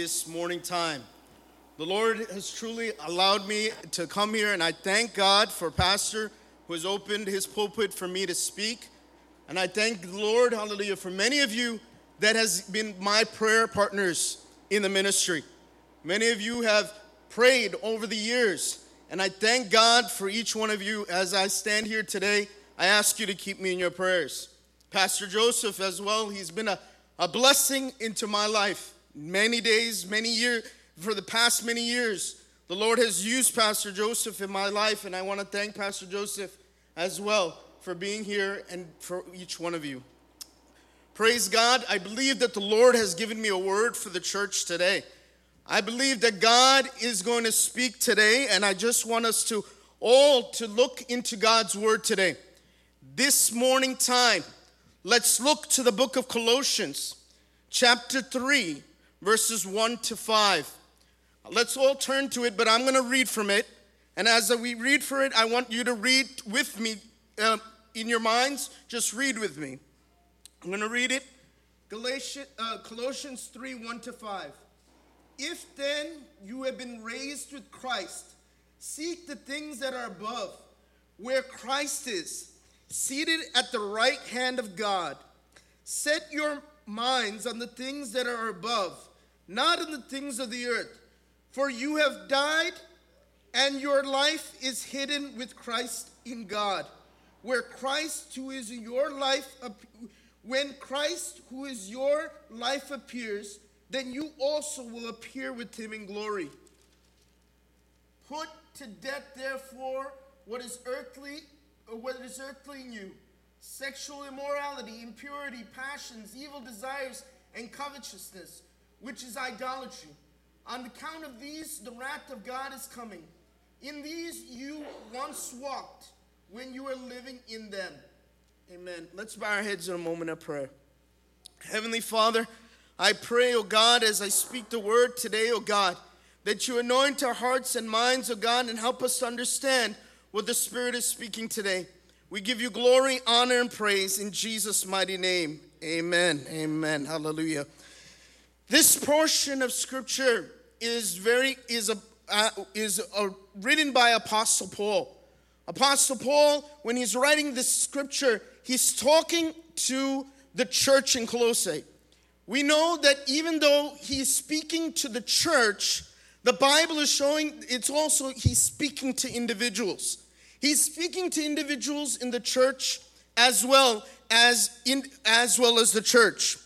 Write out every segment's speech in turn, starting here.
this morning time. The Lord has truly allowed me to come here, and I thank God for Pastor who has opened his pulpit for me to speak. And I thank the Lord, hallelujah, for many of you that has been my prayer partners in the ministry. Many of you have prayed over the years, and I thank God for each one of you as I stand here today. I ask you to keep me in your prayers. Pastor Joseph, as well, he's been a, a blessing into my life. Many days, many years, for the past many years, the Lord has used Pastor Joseph in my life, and I want to thank Pastor Joseph as well for being here and for each one of you. Praise God. I believe that the Lord has given me a word for the church today. I believe that God is going to speak today, and I just want us to all to look into God's word today. This morning time, let's look to the book of Colossians, chapter 3, verses 1 to 5. Let's all turn to it, but I'm going to read from it. And as we read for it, I want you to read with me uh, in your minds. Just read with me. I'm going to read it. Galatians, uh, Colossians 3 1 to 5. If then you have been raised with Christ, seek the things that are above, where Christ is, seated at the right hand of God. Set your minds on the things that are above, not in the things of the earth. For you have died, and your life is hidden with Christ in God. Where Christ, who is your life, when Christ, who is your life, appears, then you also will appear with him in glory. Put to death, therefore, what is earthly, or what is earthly in you sexual immorality, impurity, passions, evil desires, and covetousness, which is idolatry. On account of these, the wrath of God is coming. In these you once walked when you were living in them. Amen. Let's bow our heads in a moment of prayer. Heavenly Father, I pray, O God, as I speak the word today, O God, that you anoint our hearts and minds, O God, and help us to understand what the Spirit is speaking today. We give you glory, honor, and praise in Jesus' mighty name. Amen. Amen. Hallelujah. This portion of Scripture is very is a uh, is a, written by Apostle Paul. Apostle Paul, when he's writing this scripture, he's talking to the church in Colossae. We know that even though he's speaking to the church, the Bible is showing it's also he's speaking to individuals. He's speaking to individuals in the church as well as in as well as the church.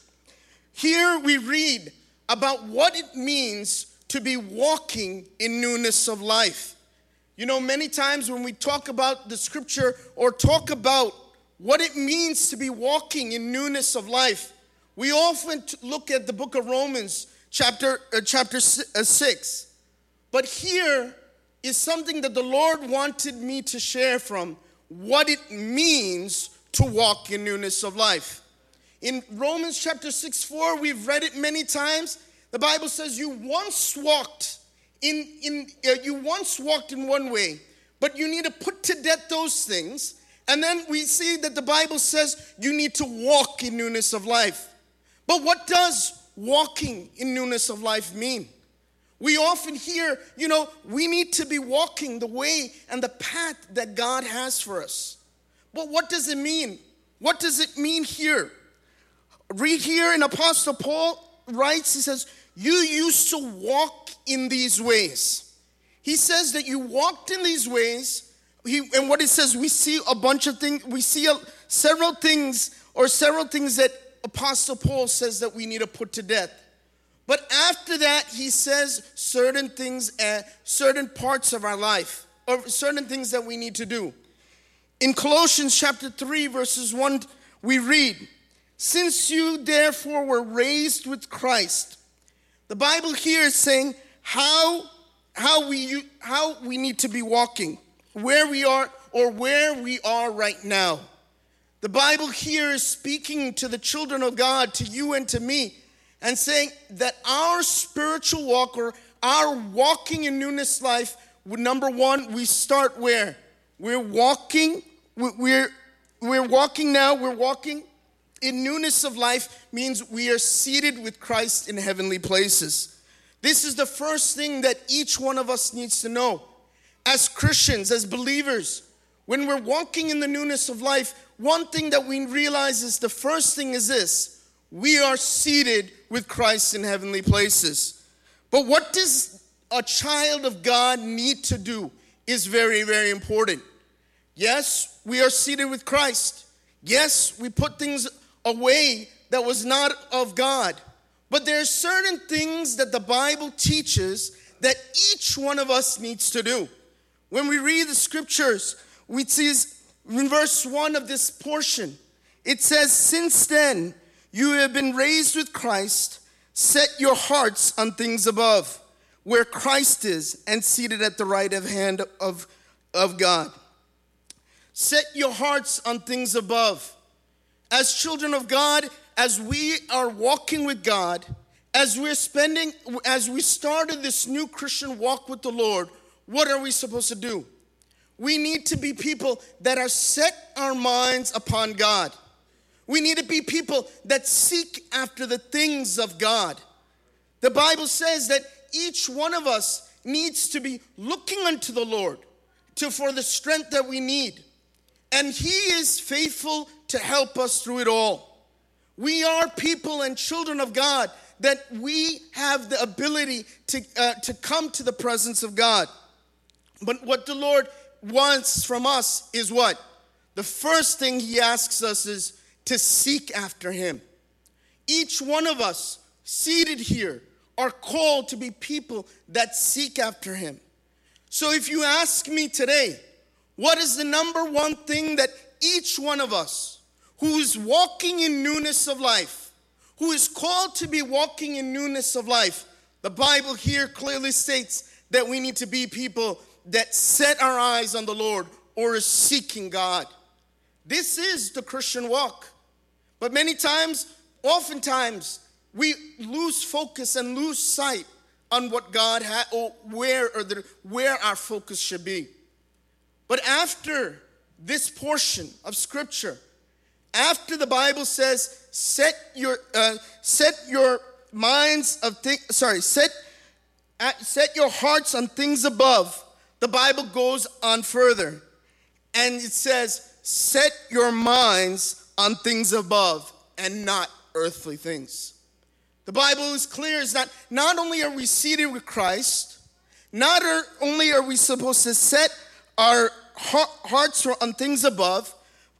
Here we read about what it means to be walking in newness of life. You know, many times when we talk about the scripture or talk about what it means to be walking in newness of life, we often look at the book of Romans, chapter, uh, chapter uh, 6. But here is something that the Lord wanted me to share from what it means to walk in newness of life. In Romans chapter 6 4, we've read it many times. The Bible says you once walked in, in uh, you once walked in one way, but you need to put to death those things. And then we see that the Bible says you need to walk in newness of life. But what does walking in newness of life mean? We often hear, you know, we need to be walking the way and the path that God has for us. But what does it mean? What does it mean here? Read here in Apostle Paul writes, he says, You used to walk in these ways. He says that you walked in these ways. He, and what it says, we see a bunch of things, we see a, several things, or several things that Apostle Paul says that we need to put to death. But after that, he says certain things, uh, certain parts of our life, or certain things that we need to do. In Colossians chapter 3, verses 1, we read, Since you therefore were raised with Christ, the Bible here is saying how, how, we, how we need to be walking, where we are, or where we are right now. The Bible here is speaking to the children of God, to you and to me, and saying that our spiritual walk or our walking in newness life, number one, we start where? We're walking, we're, we're walking now, we're walking in newness of life means we are seated with Christ in heavenly places. This is the first thing that each one of us needs to know. As Christians, as believers, when we're walking in the newness of life, one thing that we realize is the first thing is this we are seated with Christ in heavenly places. But what does a child of God need to do is very, very important. Yes, we are seated with Christ. Yes, we put things away that was not of God. But there are certain things that the Bible teaches that each one of us needs to do. When we read the scriptures, we see in verse 1 of this portion, it says, Since then you have been raised with Christ, set your hearts on things above, where Christ is, and seated at the right of hand of, of God. Set your hearts on things above. As children of God, as we are walking with God, as we're spending, as we started this new Christian walk with the Lord, what are we supposed to do? We need to be people that are set our minds upon God. We need to be people that seek after the things of God. The Bible says that each one of us needs to be looking unto the Lord to, for the strength that we need. And He is faithful to help us through it all. We are people and children of God that we have the ability to, uh, to come to the presence of God. But what the Lord wants from us is what? The first thing He asks us is to seek after Him. Each one of us seated here are called to be people that seek after Him. So if you ask me today, what is the number one thing that each one of us who is walking in newness of life, who is called to be walking in newness of life, the Bible here clearly states that we need to be people that set our eyes on the Lord or is seeking God. This is the Christian walk. But many times, oftentimes, we lose focus and lose sight on what God had or where or the, where our focus should be. But after this portion of scripture, after the Bible says, set your uh, set your minds of things, sorry, set set your hearts on things above. The Bible goes on further, and it says, set your minds on things above and not earthly things. The Bible is clear is that not only are we seated with Christ, not only are we supposed to set our hearts on things above,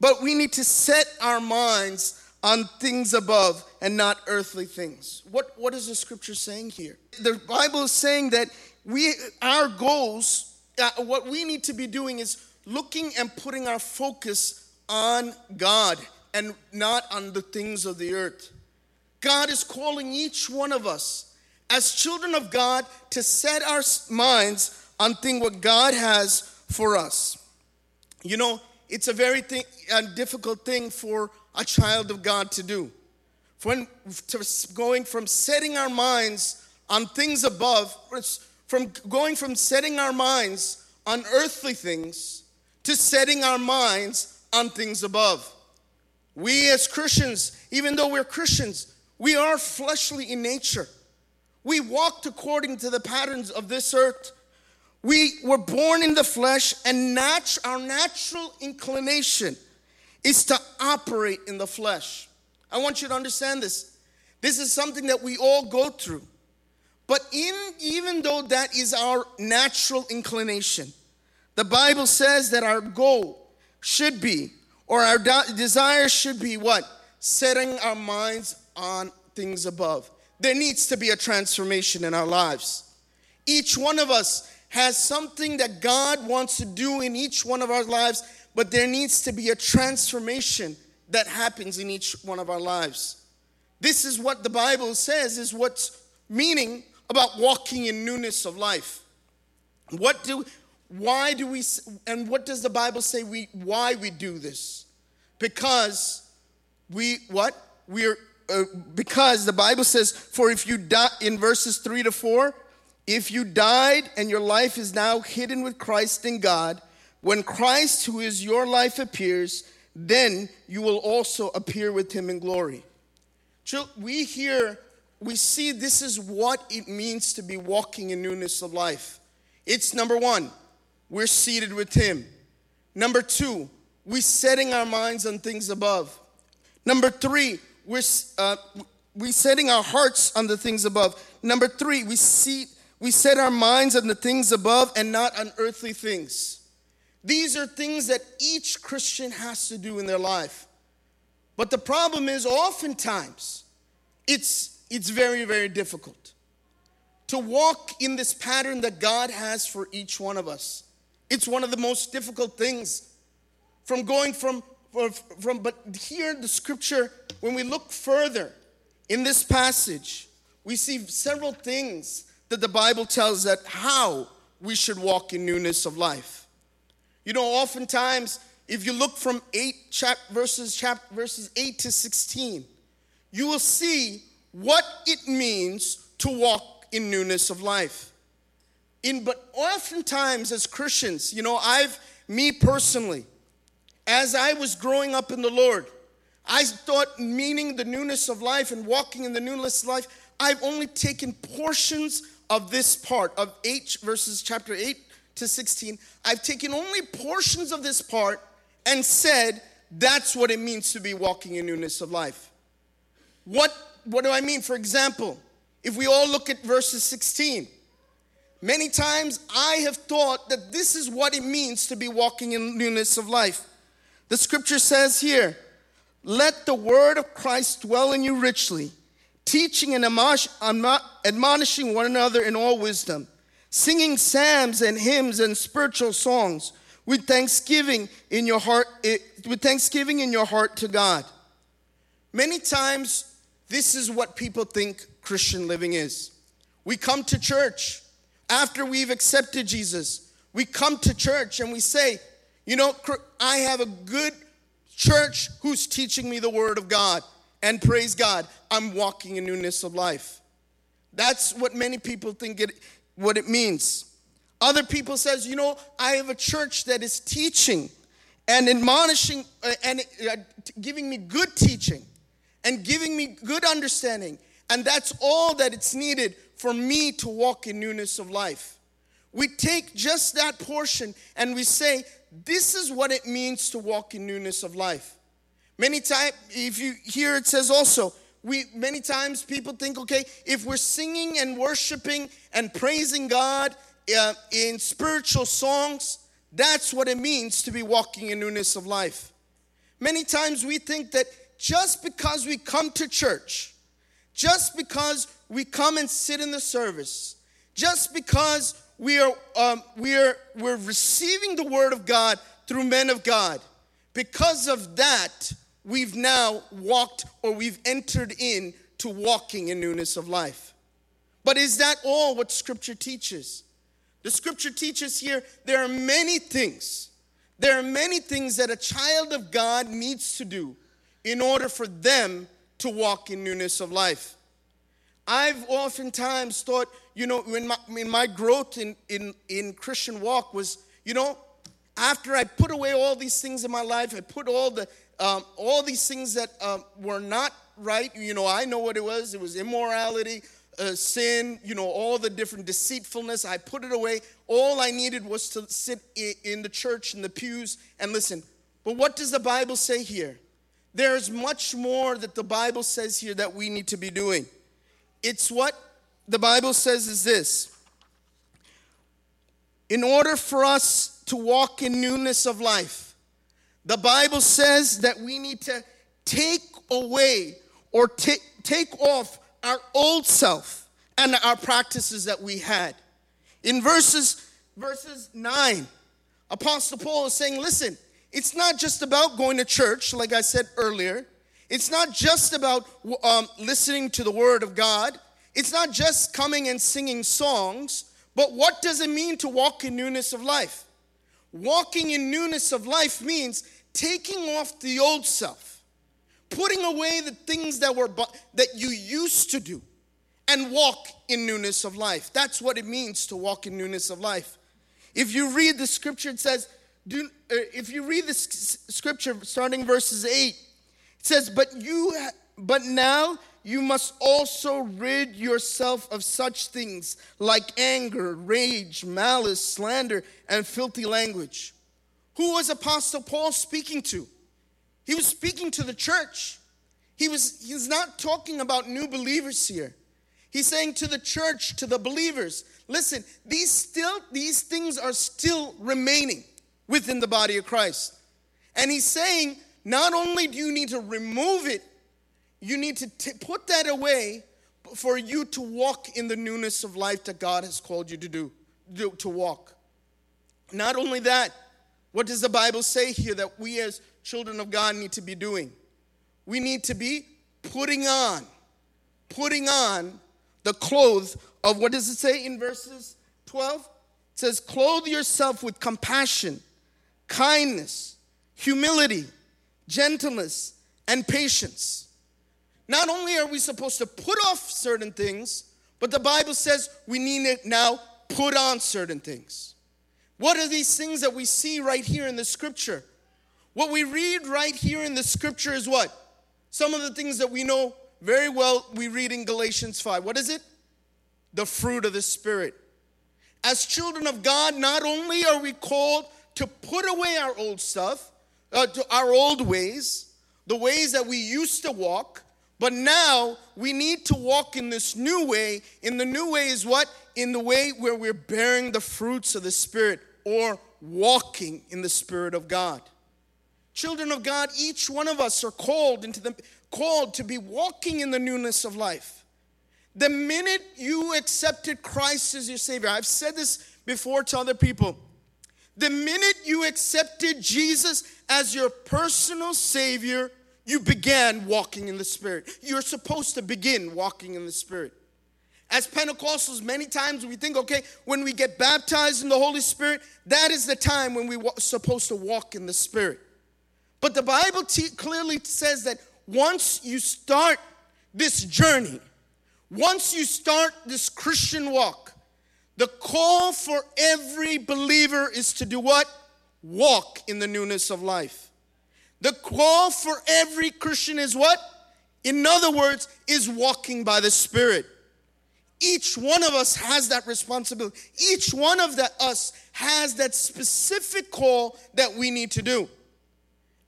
but we need to set our minds on things above and not earthly things. What, what is the scripture saying here? The Bible is saying that we, our goals, uh, what we need to be doing is looking and putting our focus on God and not on the things of the earth. God is calling each one of us as children of God to set our minds on thing what God has for us. You know, it's a very thing, a difficult thing for a child of God to do. When going from setting our minds on things above, from going from setting our minds on earthly things to setting our minds on things above. We as Christians, even though we're Christians, we are fleshly in nature. We walked according to the patterns of this earth we were born in the flesh, and nat- our natural inclination is to operate in the flesh. I want you to understand this. This is something that we all go through. But in, even though that is our natural inclination, the Bible says that our goal should be, or our de- desire should be what? Setting our minds on things above. There needs to be a transformation in our lives. Each one of us has something that God wants to do in each one of our lives, but there needs to be a transformation that happens in each one of our lives. This is what the Bible says is what's meaning about walking in newness of life. What do why do we and what does the Bible say we why we do this? Because we what? We're uh, because the Bible says for if you die in verses 3 to 4 if you died and your life is now hidden with Christ in God, when Christ, who is your life, appears, then you will also appear with him in glory. So We hear we see this is what it means to be walking in newness of life. It's number one, we're seated with Him. Number two, we're setting our minds on things above. Number three, we're, uh, we're setting our hearts on the things above. Number three, we see we set our minds on the things above and not on earthly things. These are things that each Christian has to do in their life. But the problem is oftentimes it's it's very very difficult to walk in this pattern that God has for each one of us. It's one of the most difficult things from going from from but here the scripture when we look further in this passage we see several things that the Bible tells that how we should walk in newness of life. You know, oftentimes, if you look from eight chap verses chap verses eight to sixteen, you will see what it means to walk in newness of life. In but oftentimes as Christians, you know, I've me personally, as I was growing up in the Lord, I thought meaning the newness of life and walking in the newness of life, I've only taken portions of this part of 8 verses chapter 8 to 16, I've taken only portions of this part and said that's what it means to be walking in newness of life. What, what do I mean? For example, if we all look at verses 16, many times I have thought that this is what it means to be walking in newness of life. The scripture says here, let the word of Christ dwell in you richly teaching and admonishing one another in all wisdom, singing psalms and hymns and spiritual songs with thanksgiving in your heart eh, with thanksgiving in your heart to God. Many times this is what people think Christian living is. We come to church after we've accepted Jesus. We come to church and we say, you know, I have a good church who's teaching me the word of God. And praise God, I'm walking in newness of life. That's what many people think it what it means. Other people says, you know, I have a church that is teaching and admonishing uh, and uh, giving me good teaching and giving me good understanding. And that's all that it's needed for me to walk in newness of life. We take just that portion and we say, this is what it means to walk in newness of life. Many times, if you hear it says also, we many times people think, okay, if we're singing and worshiping and praising God uh, in spiritual songs, that's what it means to be walking in newness of life. Many times we think that just because we come to church, just because we come and sit in the service, just because we are um, we are we're receiving the word of God through men of God, because of that we've now walked or we've entered in to walking in newness of life. But is that all what scripture teaches? The scripture teaches here there are many things. There are many things that a child of God needs to do in order for them to walk in newness of life. I've oftentimes thought, you know, in my, in my growth in, in, in Christian walk was, you know, after I put away all these things in my life, I put all the um, all these things that um, were not right. You know, I know what it was. It was immorality, uh, sin. You know, all the different deceitfulness. I put it away. All I needed was to sit in the church in the pews and listen. But what does the Bible say here? There's much more that the Bible says here that we need to be doing. It's what the Bible says is this. In order for us to walk in newness of life, the Bible says that we need to take away or take, take off our old self and our practices that we had. In verses verses 9, Apostle Paul is saying, listen, it's not just about going to church, like I said earlier. It's not just about um, listening to the word of God. It's not just coming and singing songs, but what does it mean to walk in newness of life? Walking in newness of life means taking off the old self, putting away the things that were that you used to do and walk in newness of life. That's what it means to walk in newness of life. If you read the scripture it says do, uh, if you read the scripture starting verses 8 it says but you but now you must also rid yourself of such things like anger, rage, malice, slander, and filthy language. Who was Apostle Paul speaking to? He was speaking to the church. He was he's not talking about new believers here. He's saying to the church, to the believers, listen, these still these things are still remaining within the body of Christ. And he's saying, not only do you need to remove it, you need to t- put that away for you to walk in the newness of life that God has called you to do, do to walk. Not only that, what does the Bible say here that we as children of God need to be doing? We need to be putting on, putting on the clothes of what does it say in verses 12? It says, Clothe yourself with compassion, kindness, humility, gentleness, and patience. Not only are we supposed to put off certain things, but the Bible says we need to now put on certain things. What are these things that we see right here in the scripture? What we read right here in the scripture is what? Some of the things that we know very well, we read in Galatians 5. What is it? The fruit of the Spirit. As children of God, not only are we called to put away our old stuff, uh, our old ways, the ways that we used to walk, but now we need to walk in this new way. In the new way is what? In the way where we're bearing the fruits of the Spirit or walking in the Spirit of God. Children of God, each one of us are called into the called to be walking in the newness of life. The minute you accepted Christ as your Savior, I've said this before to other people. The minute you accepted Jesus as your personal Savior, you began walking in the Spirit. You're supposed to begin walking in the Spirit. As Pentecostals, many times we think, okay, when we get baptized in the Holy Spirit, that is the time when we're supposed to walk in the Spirit. But the Bible t- clearly says that once you start this journey, once you start this Christian walk, the call for every believer is to do what? Walk in the newness of life. The call for every Christian is what? In other words, is walking by the Spirit. Each one of us has that responsibility. Each one of the, us has that specific call that we need to do.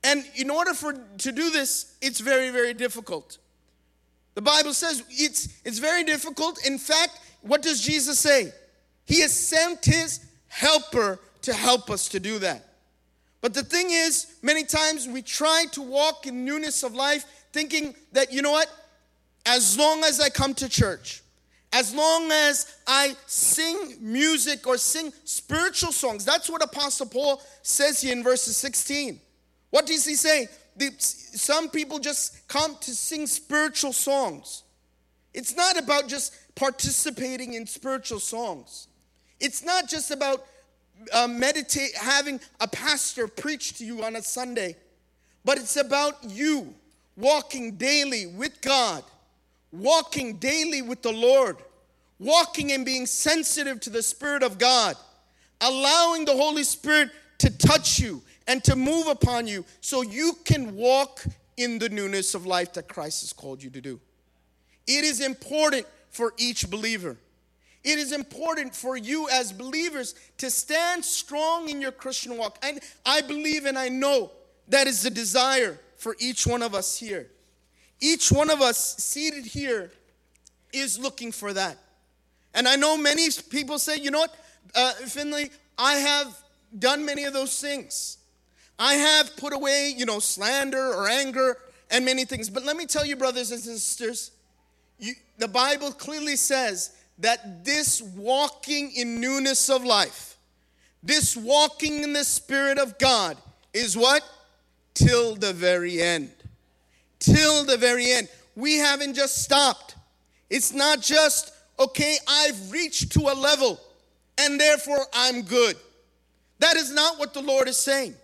And in order for to do this, it's very, very difficult. The Bible says it's, it's very difficult. In fact, what does Jesus say? He has sent his helper to help us to do that. But the thing is, many times we try to walk in newness of life thinking that, you know what? As long as I come to church, as long as I sing music or sing spiritual songs, that's what Apostle Paul says here in verses 16. What does he say? The, some people just come to sing spiritual songs. It's not about just participating in spiritual songs. It's not just about uh, meditate, having a pastor preach to you on a Sunday, but it's about you walking daily with God, walking daily with the Lord, walking and being sensitive to the Spirit of God, allowing the Holy Spirit to touch you and to move upon you so you can walk in the newness of life that Christ has called you to do. It is important for each believer it is important for you as believers to stand strong in your Christian walk. And I believe and I know that is the desire for each one of us here. Each one of us seated here is looking for that. And I know many people say, you know what, uh, Finley, I have done many of those things. I have put away, you know, slander or anger and many things. But let me tell you, brothers and sisters, you, the Bible clearly says that this walking in newness of life, this walking in the Spirit of God is what? Till the very end. Till the very end. We haven't just stopped. It's not just, okay, I've reached to a level and therefore I'm good. That is not what the Lord is saying.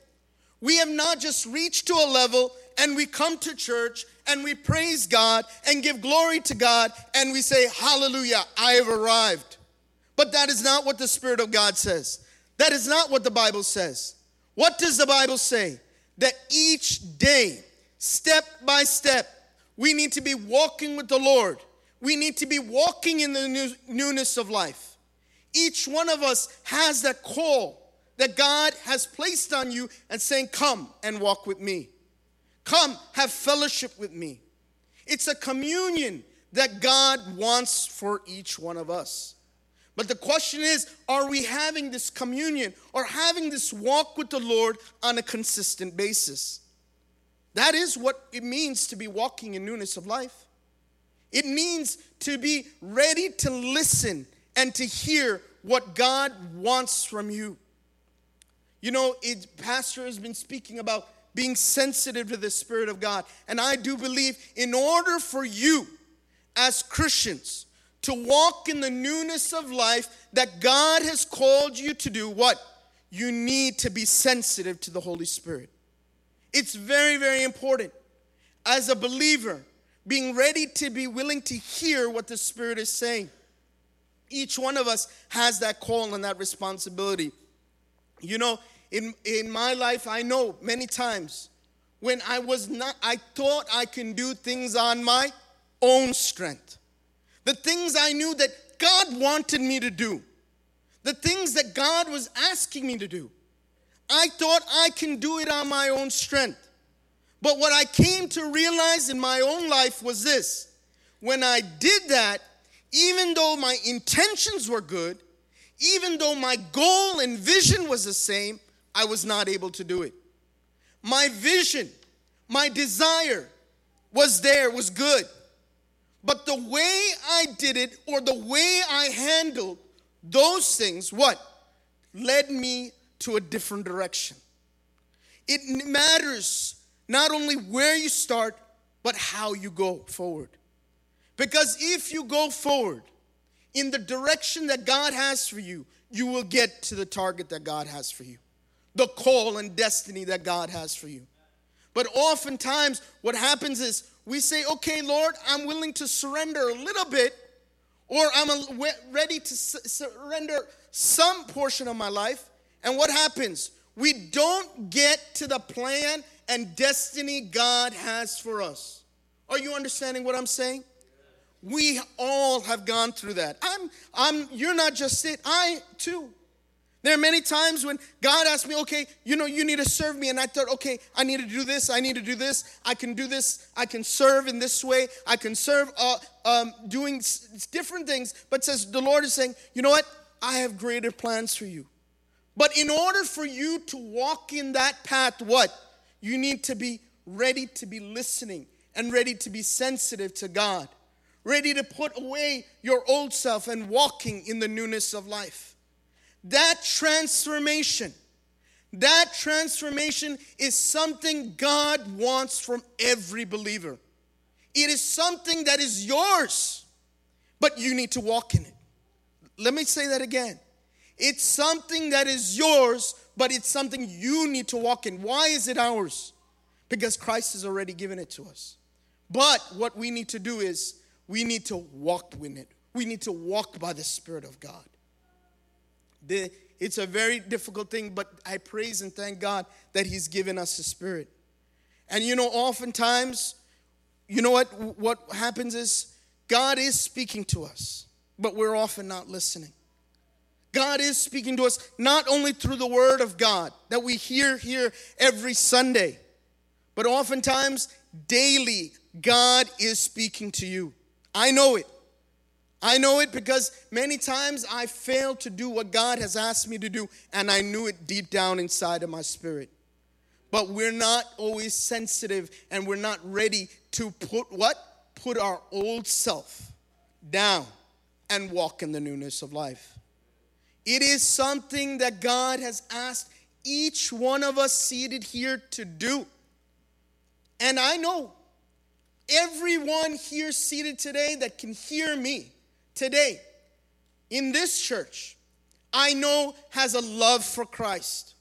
We have not just reached to a level and we come to church and we praise God and give glory to God and we say, Hallelujah, I have arrived. But that is not what the Spirit of God says. That is not what the Bible says. What does the Bible say? That each day, step by step, We need to be walking with the Lord. We need to be walking in the new, newness of life. Each one of us has that call that God has placed on you and saying, Come and walk with me. Come, have fellowship with me. It's a communion that God wants for each one of us. But the question is are we having this communion or having this walk with the Lord on a consistent basis? That is what it means to be walking in newness of life. It means to be ready to listen and to hear what God wants from you. You know, it, Pastor has been speaking about being sensitive to the Spirit of God. And I do believe in order for you as Christians to walk in the newness of life that God has called you to do, what? You need to be sensitive to the Holy Spirit. It's very, very important as a believer, being ready to be willing to hear what the Spirit is saying. Each one of us has that call and that responsibility. You know, in, in my life, I know many times when I was not, I thought I can do things on my own strength. The things I knew that God wanted me to do, the things that God was asking me to do. I thought I can do it on my own strength. But what I came to realize in my own life was this when I did that, even though my intentions were good, even though my goal and vision was the same, I was not able to do it. My vision, my desire was there, was good. But the way I did it or the way I handled those things, what? Led me to a different direction. It matters not only where you start, but how you go forward. Because if you go forward in the direction that God has for you, you will get to the target that God has for you, the call and destiny that God has for you. But oftentimes, what happens is we say, okay, Lord, I'm willing to surrender a little bit, or I'm ready to surrender some portion of my life. And what happens? We don't get to the plan and destiny God has for us. Are you understanding what I'm saying? We all have gone through that. I'm, I'm, you're not just it, I too. There are many times when God asked me, okay, you know, you need to serve me. And I thought, okay, I need to do this. I need to do this. I can do this. I can serve in this way. I can serve uh, um, doing s- different things. But says the Lord is saying, you know what? I have greater plans for you. But in order for you to walk in that path, what? You need to be ready to be listening and ready to be sensitive to God, ready to put away your old self and walking in the newness of life. That transformation, that transformation is something God wants from every believer. It is something that is yours, but you need to walk in it. Let me say that again. It's something that is yours, but it's something you need to walk in. Why is it ours? Because Christ has already given it to us. But what we need to do is we need to walk with it. We need to walk by the Spirit of God. The, it's a very difficult thing, but I praise and thank God that He's given us the Spirit. And you know, oftentimes, you know what, what happens is God is speaking to us, but we're often not listening. God is speaking to us not only through the Word of God that we hear here every Sunday, but oftentimes daily, God is speaking to you. I know it. I know it because many times I failed to do what God has asked me to do, and I knew it deep down inside of my spirit. But we're not always sensitive and we're not ready to put what? Put our old self down and walk in the newness of life. It is something that God has asked each one of us seated here to do. And I know everyone here seated today that can hear me today in this church, I know has a love for Christ.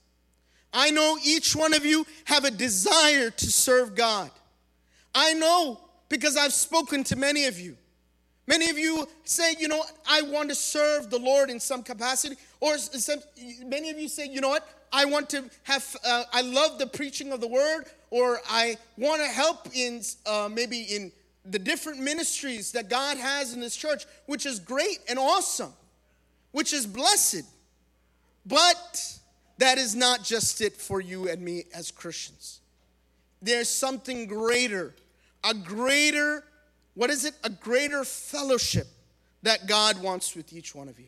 I know each one of you have a desire to serve God. I know because I've spoken to many of you. Many of you say, you know, I want to serve the Lord in some capacity. Or some, many of you say, you know what, I want to have, uh, I love the preaching of the word, or I want to help in uh, maybe in the different ministries that God has in this church, which is great and awesome, which is blessed. But that is not just it for you and me as Christians. There's something greater, a greater what is it? A greater fellowship that God wants with each one of you.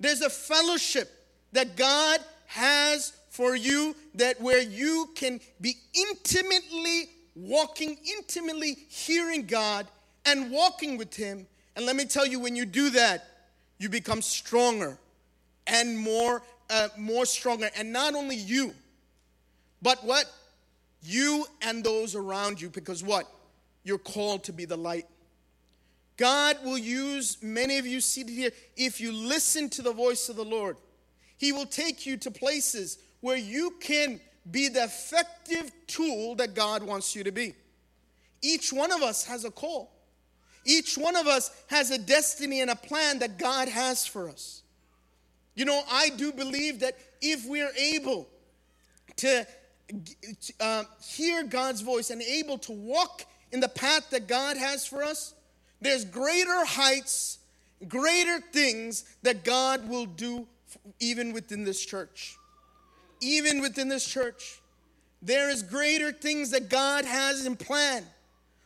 There's a fellowship that God has for you that where you can be intimately walking, intimately hearing God and walking with Him. And let me tell you, when you do that, you become stronger and more, uh, more stronger. And not only you, but what? You and those around you. Because what? You're called to be the light. God will use many of you seated here if you listen to the voice of the Lord. He will take you to places where you can be the effective tool that God wants you to be. Each one of us has a call. Each one of us has a destiny and a plan that God has for us. You know, I do believe that if we're able to uh, hear God's voice and able to walk in the path that God has for us, there's greater heights, greater things that God will do even within this church. Even within this church, there is greater things that God has in plan.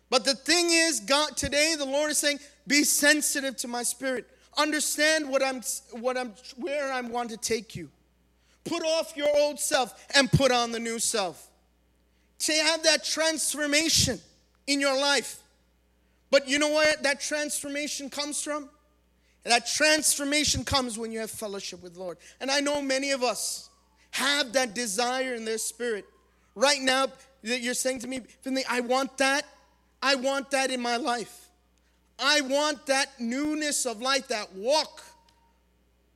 But the thing is, God today the Lord is saying, be sensitive to my spirit. Understand what I'm what I'm where I want to take you. Put off your old self and put on the new self. To have that transformation in your life. But you know where that transformation comes from? That transformation comes when you have fellowship with Lord. And I know many of us have that desire in their spirit. Right now, that you're saying to me, Finley, I want that. I want that in my life. I want that newness of life, that walk.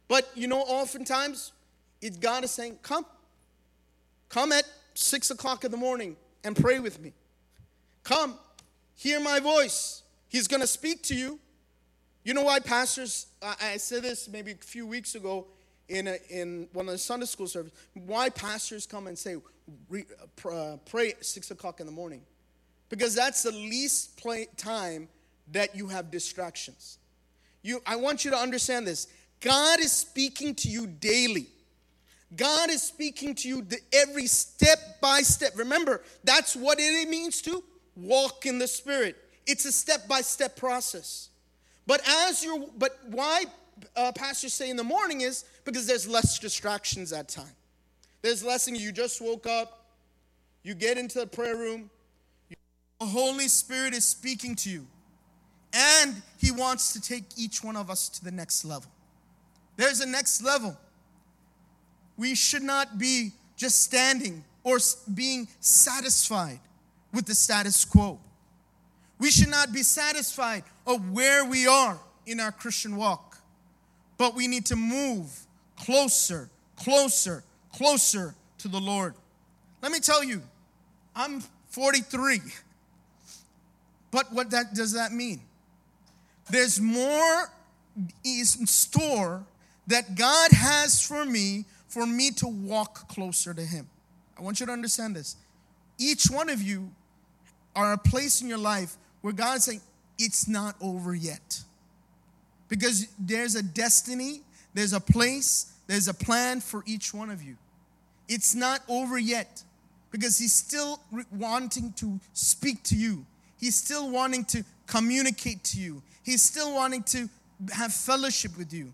But you know, oftentimes, it's God is saying, Come. Come at six o'clock in the morning and pray with me. Come, hear my voice. He's going to speak to you. You know why pastors, I, said this maybe a few weeks ago in, a, in one of the Sunday school services, why pastors come and say, uh, pray at 6 o'clock in the morning? Because that's the least play, time that you have distractions. You, I want you to understand this. God is speaking to you daily. God is speaking to you every step by step. Remember, that's what it means to walk in the Spirit. It's a step by step process. But as you're, but why uh, pastors say in the morning is because there's less distractions at time. There's less you just woke up, you get into the prayer room, the Holy Spirit is speaking to you, and He wants to take each one of us to the next level. There's a next level. We should not be just standing or being satisfied with the status quo. We should not be satisfied of where we are in our Christian walk, but we need to move closer, closer, closer to the Lord. Let me tell you, I'm 43. But what that does that mean? There's more in store that God has for me for me to walk closer to him. I want you to understand this. Each one of you are a place in your life where God's saying, it's not over yet. Because there's a destiny, there's a place, there's a plan for each one of you. It's not over yet because He's still wanting to speak to you, He's still wanting to communicate to you, He's still wanting to have fellowship with you.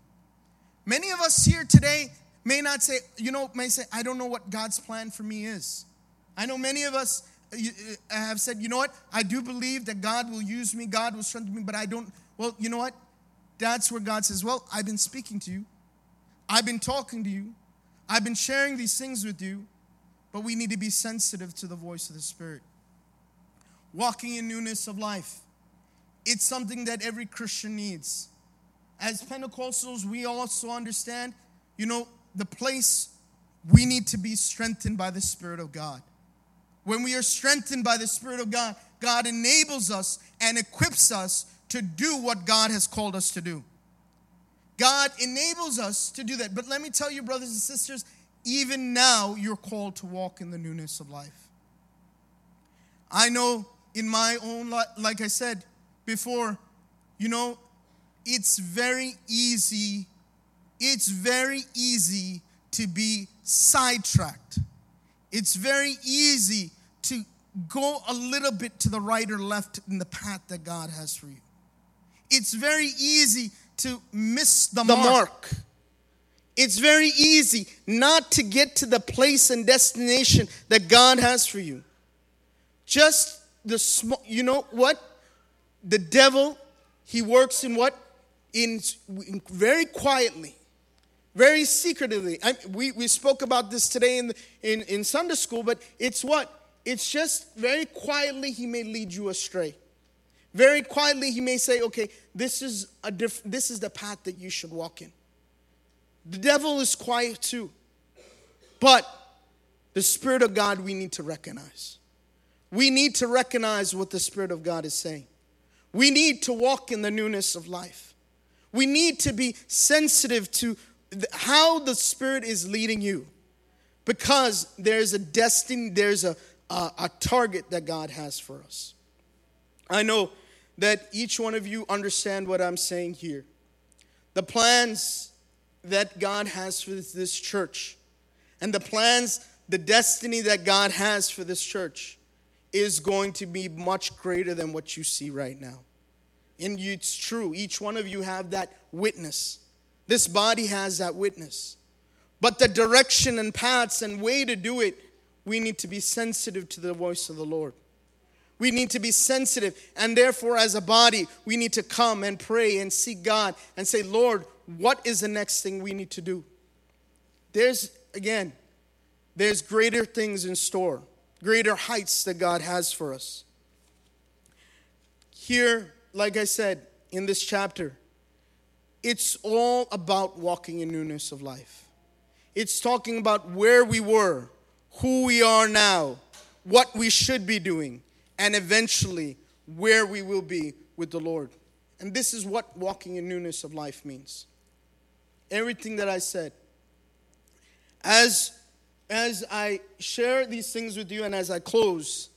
Many of us here today may not say, you know, may say, I don't know what God's plan for me is. I know many of us Uh, have said, you know what? I do believe that God will use me, God will strengthen me, but I don't. Well, you know what? That's where God says, well, I've been speaking to you, I've been talking to you, I've been sharing these things with you, but we need to be sensitive to the voice of the Spirit. Walking in newness of life. It's something that every Christian needs. As Pentecostals, we also understand, you know, the place we need to be strengthened by the Spirit of God. When we are strengthened by the Spirit of God, God enables us and equips us to do what God has called us to do. God enables us to do that. But let me tell you, brothers and sisters, even now you're called to walk in the newness of life. I know in my own life, like I said before, you know, it's very easy, it's very easy to be sidetracked. It's very easy to go a little bit to the right or left in the path that God has for you. It's very easy to miss the, the mark. mark. It's very easy not to get to the place and destination that God has for you. Just the small, you know what? The devil, he works in what? In, in very quietly, very secretively. I, we, we spoke about this today in, in, in Sunday school, but it's what? It's just very quietly he may lead you astray. Very quietly he may say, okay, this is, a diff- this is the path that you should walk in. The devil is quiet too. But the Spirit of God we need to recognize. We need to recognize what the Spirit of God is saying. We need to walk in the newness of life. We need to be sensitive to how the Spirit is leading you because there's a destiny, there's a, a, a target that God has for us. I know that each one of you understand what I'm saying here. The plans that God has for this church and the plans, the destiny that God has for this church is going to be much greater than what you see right now. And it's true, each one of you have that witness. This body has that witness. But the direction and paths and way to do it, we need to be sensitive to the voice of the Lord. We need to be sensitive. And therefore, as a body, we need to come and pray and seek God and say, Lord, what is the next thing we need to do? There's, again, there's greater things in store greater heights that God has for us. Here, like I said in this chapter, it's all about walking in newness of life. It's talking about where we were, who we are now, what we should be doing, and eventually where we will be with the Lord. And this is what walking in newness of life means. Everything that I said. As as I share these things with you and as I close,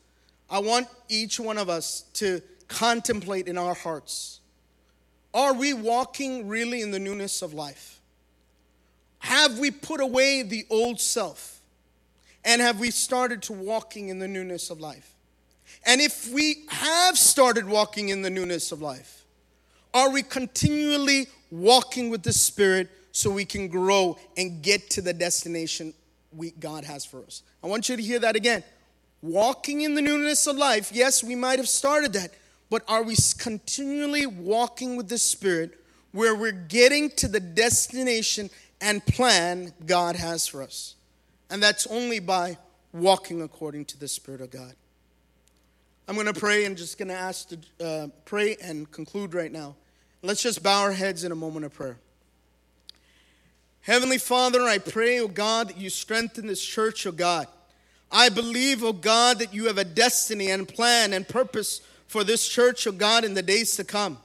I want each one of us to contemplate in our hearts are we walking really in the newness of life? Have we put away the old self? And have we started to walking in the newness of life? And if we have started walking in the newness of life, are we continually walking with the Spirit so we can grow and get to the destination we, God has for us. I want you to hear that again. Walking in the newness of life, yes, we might have started that, but are we continually walking with the Spirit where we're getting to the destination and plan God has for us? And that's only by walking according to the Spirit of God. I'm going to pray and just going to ask to uh, pray and conclude right now. Let's just bow our heads in a moment of prayer. Heavenly Father, I pray, oh God, that you strengthen this church, oh God. I believe, oh God, that you have a destiny and plan and purpose for this church, oh God, in the days to come.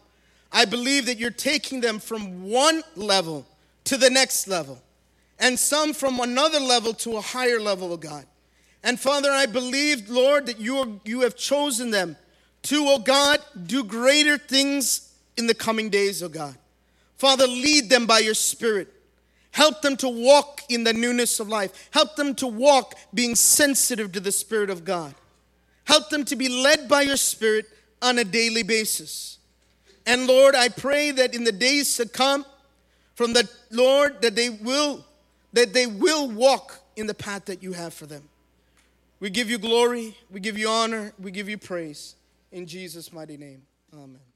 I believe that you're taking them from one level to the next level, and some from another level to a higher level, oh God. And Father, I believe, Lord, that you, are, you have chosen them to, oh God, do greater things in the coming days, oh God. Father, lead them by your Spirit. Help them to walk in the newness of life. Help them to walk being sensitive to the Spirit of God. Help them to be led by your Spirit on a daily basis. And Lord, I pray that in the days to come, from the Lord, that they will, that they will walk in the path that you have for them. We give you glory, we give you honor, we give you praise. In Jesus' mighty name. Amen.